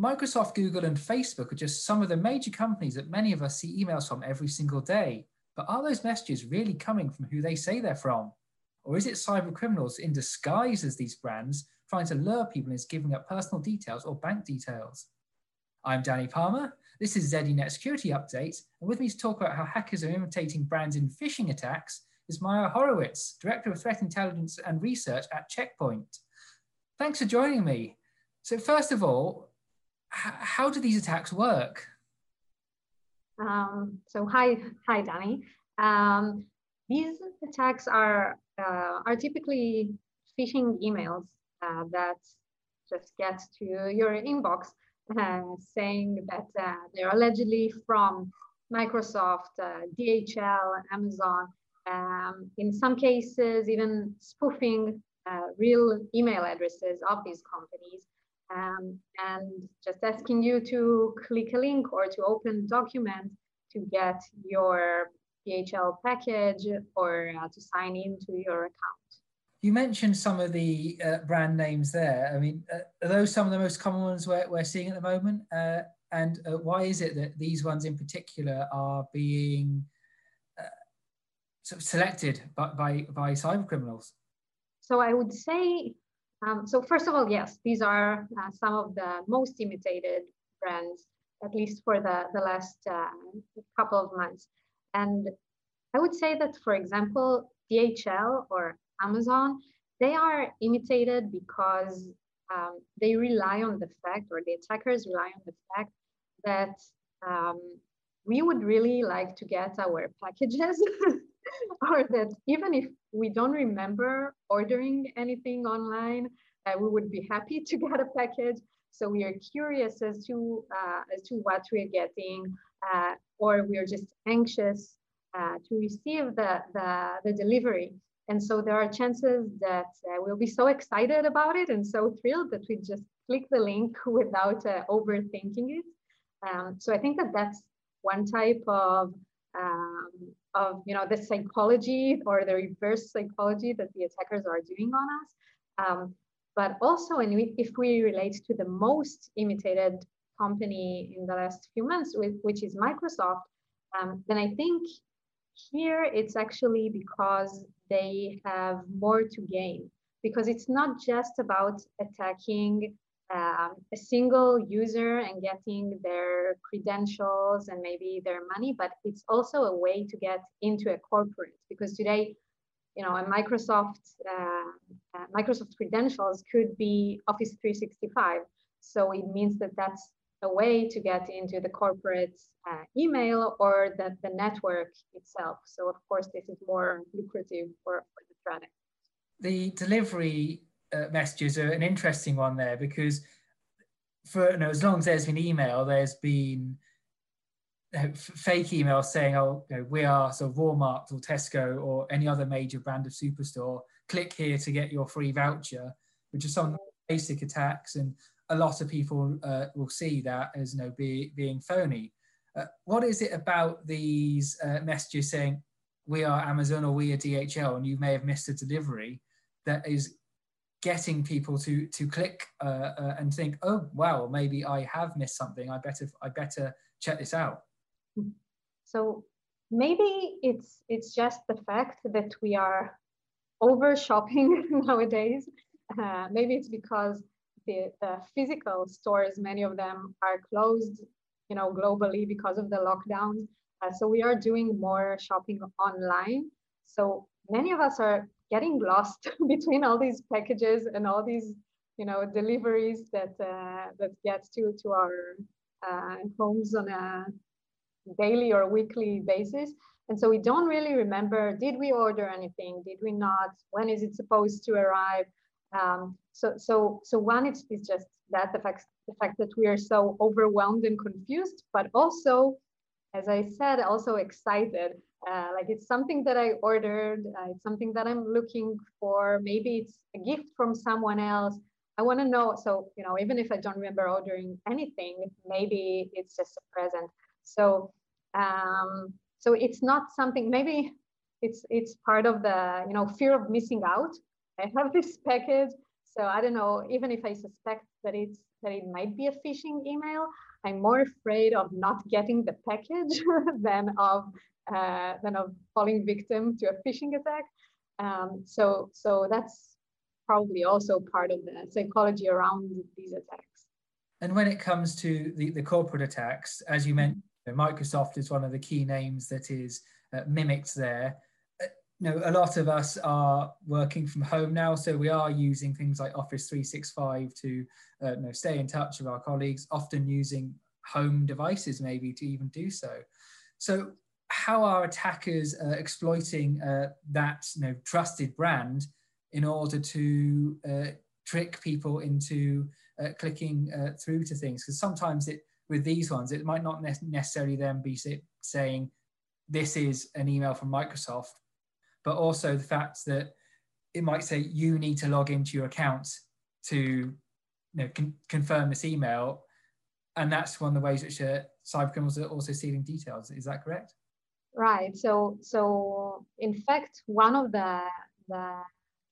Microsoft, Google, and Facebook are just some of the major companies that many of us see emails from every single day. But are those messages really coming from who they say they're from? Or is it cyber criminals in disguise as these brands trying to lure people into giving up personal details or bank details? I'm Danny Palmer. This is ZDNet Security Update. And with me to talk about how hackers are imitating brands in phishing attacks is Maya Horowitz, Director of Threat Intelligence and Research at Check Point. Thanks for joining me. So first of all, how do these attacks work? Um, so hi, hi, Danny. Um, these attacks are uh, are typically phishing emails uh, that just get to your inbox uh, saying that uh, they're allegedly from Microsoft, uh, DHL, Amazon. Um, in some cases, even spoofing uh, real email addresses of these companies um, and just asking you to click a link or to open document to get your DHL package or uh, to sign into your account. You mentioned some of the uh, brand names there. I mean, uh, are those some of the most common ones we're, we're seeing at the moment? Uh, and uh, why is it that these ones in particular are being uh, sort of selected by, by, by cyber criminals? So I would say um, so first of all, yes, these are uh, some of the most imitated brands, at least for the, the last uh, couple of months. And I would say that, for example, DHL or Amazon, they are imitated because um, they rely on the fact, or the attackers rely on the fact that um, we would really like to get our packages or that even if we don't remember ordering anything online, uh, we would be happy to get a package. So we are curious as to uh, as to what we're getting, uh, or we are just anxious uh, to receive the, the, the delivery. And so there are chances that uh, we'll be so excited about it and so thrilled that we just click the link without uh, overthinking it. Um, so I think that that's one type of um, of you know the psychology or the reverse psychology that the attackers are doing on us. Um, but also, and we, if we relate to the most imitated company in the last few months, with, which is Microsoft, um, then I think here it's actually because they have more to gain because it's not just about attacking um, a single user and getting their credentials and maybe their money, but it's also a way to get into a corporate because today, you know, a Microsoft uh, uh, Microsoft credentials could be Office 365. So it means that that's a way to get into the corporate uh, email or the, the network itself. So of course, this is more lucrative for, for the threat. The delivery uh, messages are an interesting one there because for you know, as long as there's been email, there's been uh, fake emails saying, "Oh, you know, we are so Walmart or Tesco or any other major brand of superstore. Click here to get your free voucher," which are some basic attacks, and a lot of people uh, will see that as you know be, being phony. Uh, what is it about these uh, messages saying we are Amazon or we are DHL, and you may have missed a delivery that is getting people to to click uh, uh, and think, oh wow, maybe I have missed something. I better I better check this out. So maybe it's it's just the fact that we are over shopping nowadays. Uh, maybe it's because the, the physical stores, many of them are closed, you know, globally because of the lockdowns. Uh, so we are doing more shopping online. So many of us are getting lost between all these packages and all these you know deliveries that uh, that get to to our uh, homes on a daily or weekly basis. And so we don't really remember did we order anything? Did we not? When is it supposed to arrive? Um, so so so one it's, it's just that the fact the fact that we are so overwhelmed and confused but also as i said also excited uh, like it's something that I ordered, uh, it's something that I'm looking for. Maybe it's a gift from someone else. I want to know. So, you know, even if I don't remember ordering anything, maybe it's just a present. So, um, so it's not something, maybe it's, it's part of the, you know, fear of missing out. I have this package. so I don't know, even if I suspect that it's that it might be a phishing email, I'm more afraid of not getting the package than of uh, than of falling victim to a phishing attack. Um, so so that's probably also part of the psychology around these attacks. And when it comes to the, the corporate attacks, as you mentioned, Microsoft is one of the key names that is uh, mimicked there. Uh, you know, a lot of us are working from home now, so we are using things like Office 365 to uh, you know, stay in touch with our colleagues, often using home devices maybe to even do so. So how are attackers uh, exploiting uh, that you know, trusted brand in order to uh, trick people into uh, clicking uh, through to things? Because sometimes it with these ones, it might not ne necessarily then be saying this is an email from Microsoft, but also the fact that it might say you need to log into your account to you know, con confirm this email. And that's one of the ways which uh, cyber criminals are also stealing details. Is that correct? Right. So, so in fact, one of the, the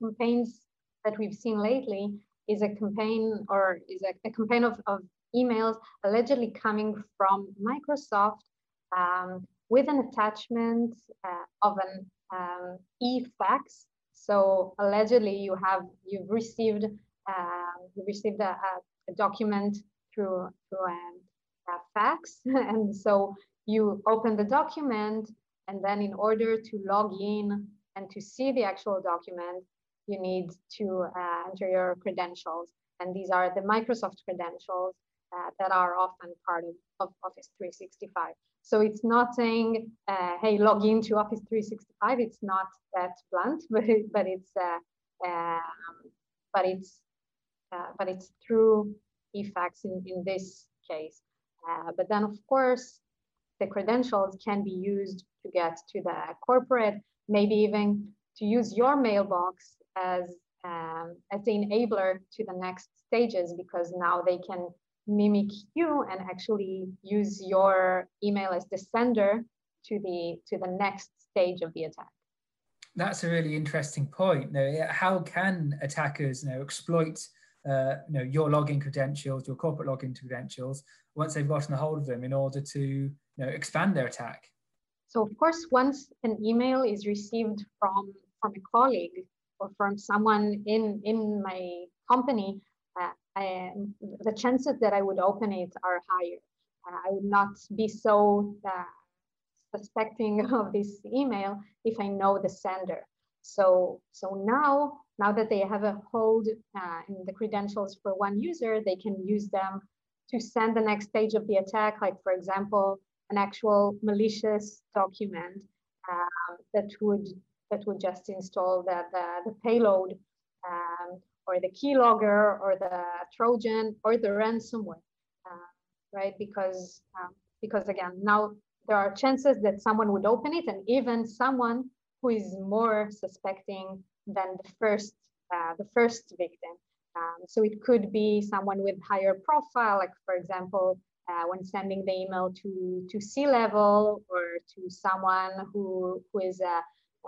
campaigns that we've seen lately is a campaign or is a, a campaign of, of emails allegedly coming from Microsoft um, with an attachment uh, of an um, e-fax. So allegedly, you have you've received uh, you received a, a, document through through a, a fax, and so you open the document, and then in order to log in and to see the actual document, you need to uh, enter your credentials. And these are the Microsoft credentials uh, that are often part of, of, Office 365. So it's not saying, uh, hey, log into Office 365. It's not that blunt, but, it, but it's uh, um, but it's uh, but it's through eFax in, in this case. Uh, but then, of course, the credentials can be used to get to the corporate, maybe even to use your mailbox as um, as the enabler to the next stages because now they can mimic you and actually use your email as the sender to the to the next stage of the attack. That's a really interesting point. Now, how can attackers you know exploit uh, you know your login credentials your corporate login credentials once they've gotten a hold of them in order to you know expand their attack so of course once an email is received from from a colleague or from someone in in my company uh, I, the chances that I would open it are higher. Uh, I would not be so uh, suspecting of this email if I know the sender. So, so now, now that they have a hold uh, in the credentials for one user, they can use them to send the next stage of the attack, like for example, an actual malicious document uh, that would that would just install the, the, the payload um, or the keylogger or the Trojan or the ransomware, uh, right? Because um, because again, now there are chances that someone would open it, and even someone who is more suspecting than the first uh, the first victim. Um, so it could be someone with higher profile, like for example, uh, when sending the email to to C-level or to someone who who is a,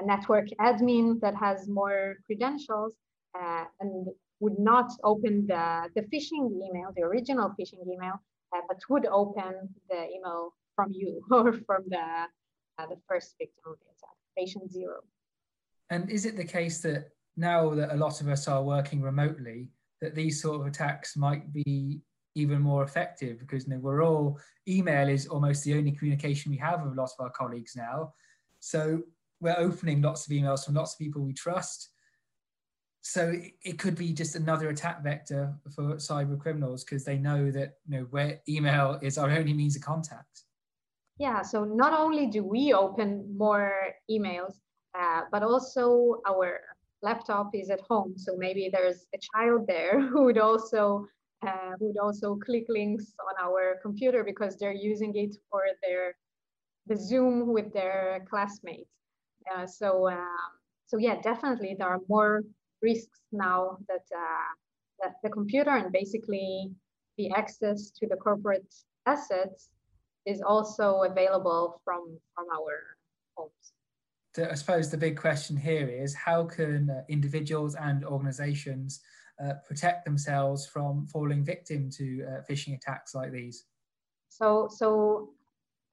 a network admin that has more credentials, uh, and would not open the, the phishing email, the original phishing email, uh, but would open the email from you or from the, uh, the first victim of the attack, patient zero. And is it the case that now that a lot of us are working remotely, that these sort of attacks might be even more effective because you know, we're all email is almost the only communication we have with a lot of our colleagues now. So we're opening lots of emails from lots of people we trust so it could be just another attack vector for cyber criminals because they know that you know where email is our only means of contact yeah so not only do we open more emails uh, but also our laptop is at home. So maybe there's a child there who would also uh, who would also click links on our computer because they're using it for their the zoom with their classmates. Uh, so um, so yeah definitely there are more risks now that, uh, that the computer and basically the access to the corporate assets is also available from, from our homes. I suppose the big question here is how can uh, individuals and organizations uh, protect themselves from falling victim to uh, phishing attacks like these? So, so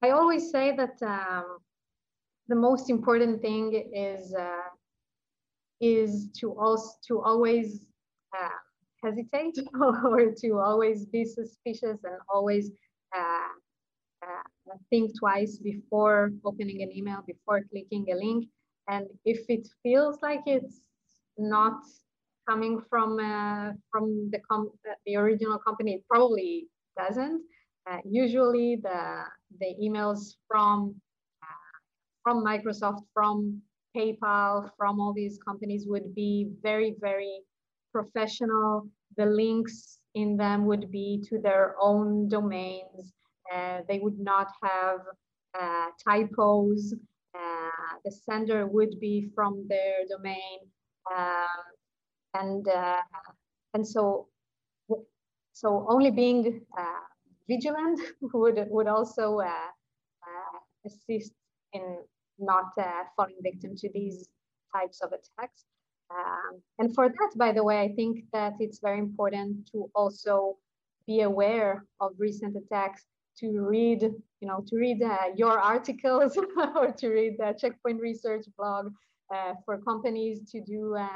I always say that um, the most important thing is uh, is to also to always uh, hesitate or to always be suspicious and always uh, think twice before opening an email, before clicking a link. And if it feels like it's not coming from uh, from the com- the original company, it probably doesn't. Uh, usually, the the emails from uh, from Microsoft, from PayPal, from all these companies would be very very professional. The links in them would be to their own domains. Uh, they would not have uh, typos. Uh, the sender would be from their domain. Um, and, and so, so only being vigilant would, would also assist in not falling victim to these types of attacks. Um, and for that, by the way, I think that it's very important to also be aware of recent attacks, to read, you know, to read uh, your articles or to read the Check Point Research blog uh, for companies to do uh,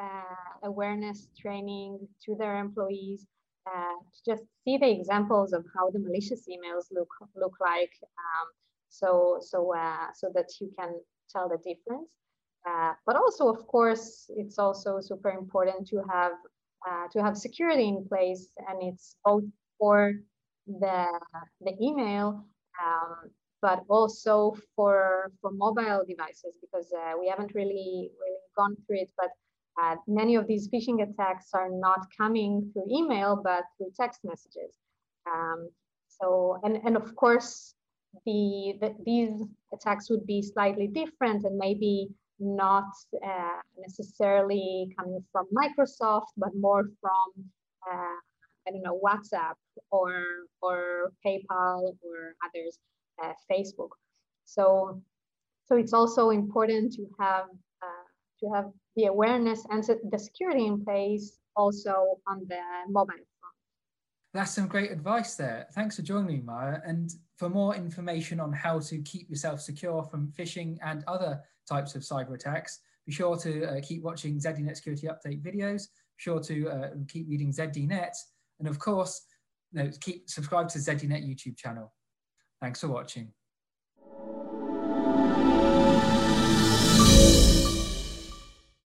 uh, awareness training to their employees, uh, to just see the examples of how the malicious emails look look like, um, so so so that you can tell the difference. But also, of course, it's also super important to have uh, to have security in place, and it's both for the the email, um, but also for for mobile devices because uh, we haven't really really gone through it, but. Uh, many of these phishing attacks are not coming through email, but through text messages. Um, so, and, and of course, the, the, these attacks would be slightly different and maybe not uh, necessarily coming from Microsoft, but more from uh, I don't know WhatsApp or or PayPal or others, uh, Facebook. So so it's also important to have uh, to have the awareness and the security in place also on the mobile phone. that's some great advice there. Thanks for joining me, Maya. And for more information on how to keep yourself secure from phishing and other types of cyber attacks, be sure to uh, keep watching ZDNet Security Update videos, be sure to uh, keep reading ZDNet, and of course, you know, keep subscribe to ZDNet YouTube channel. Thanks for watching.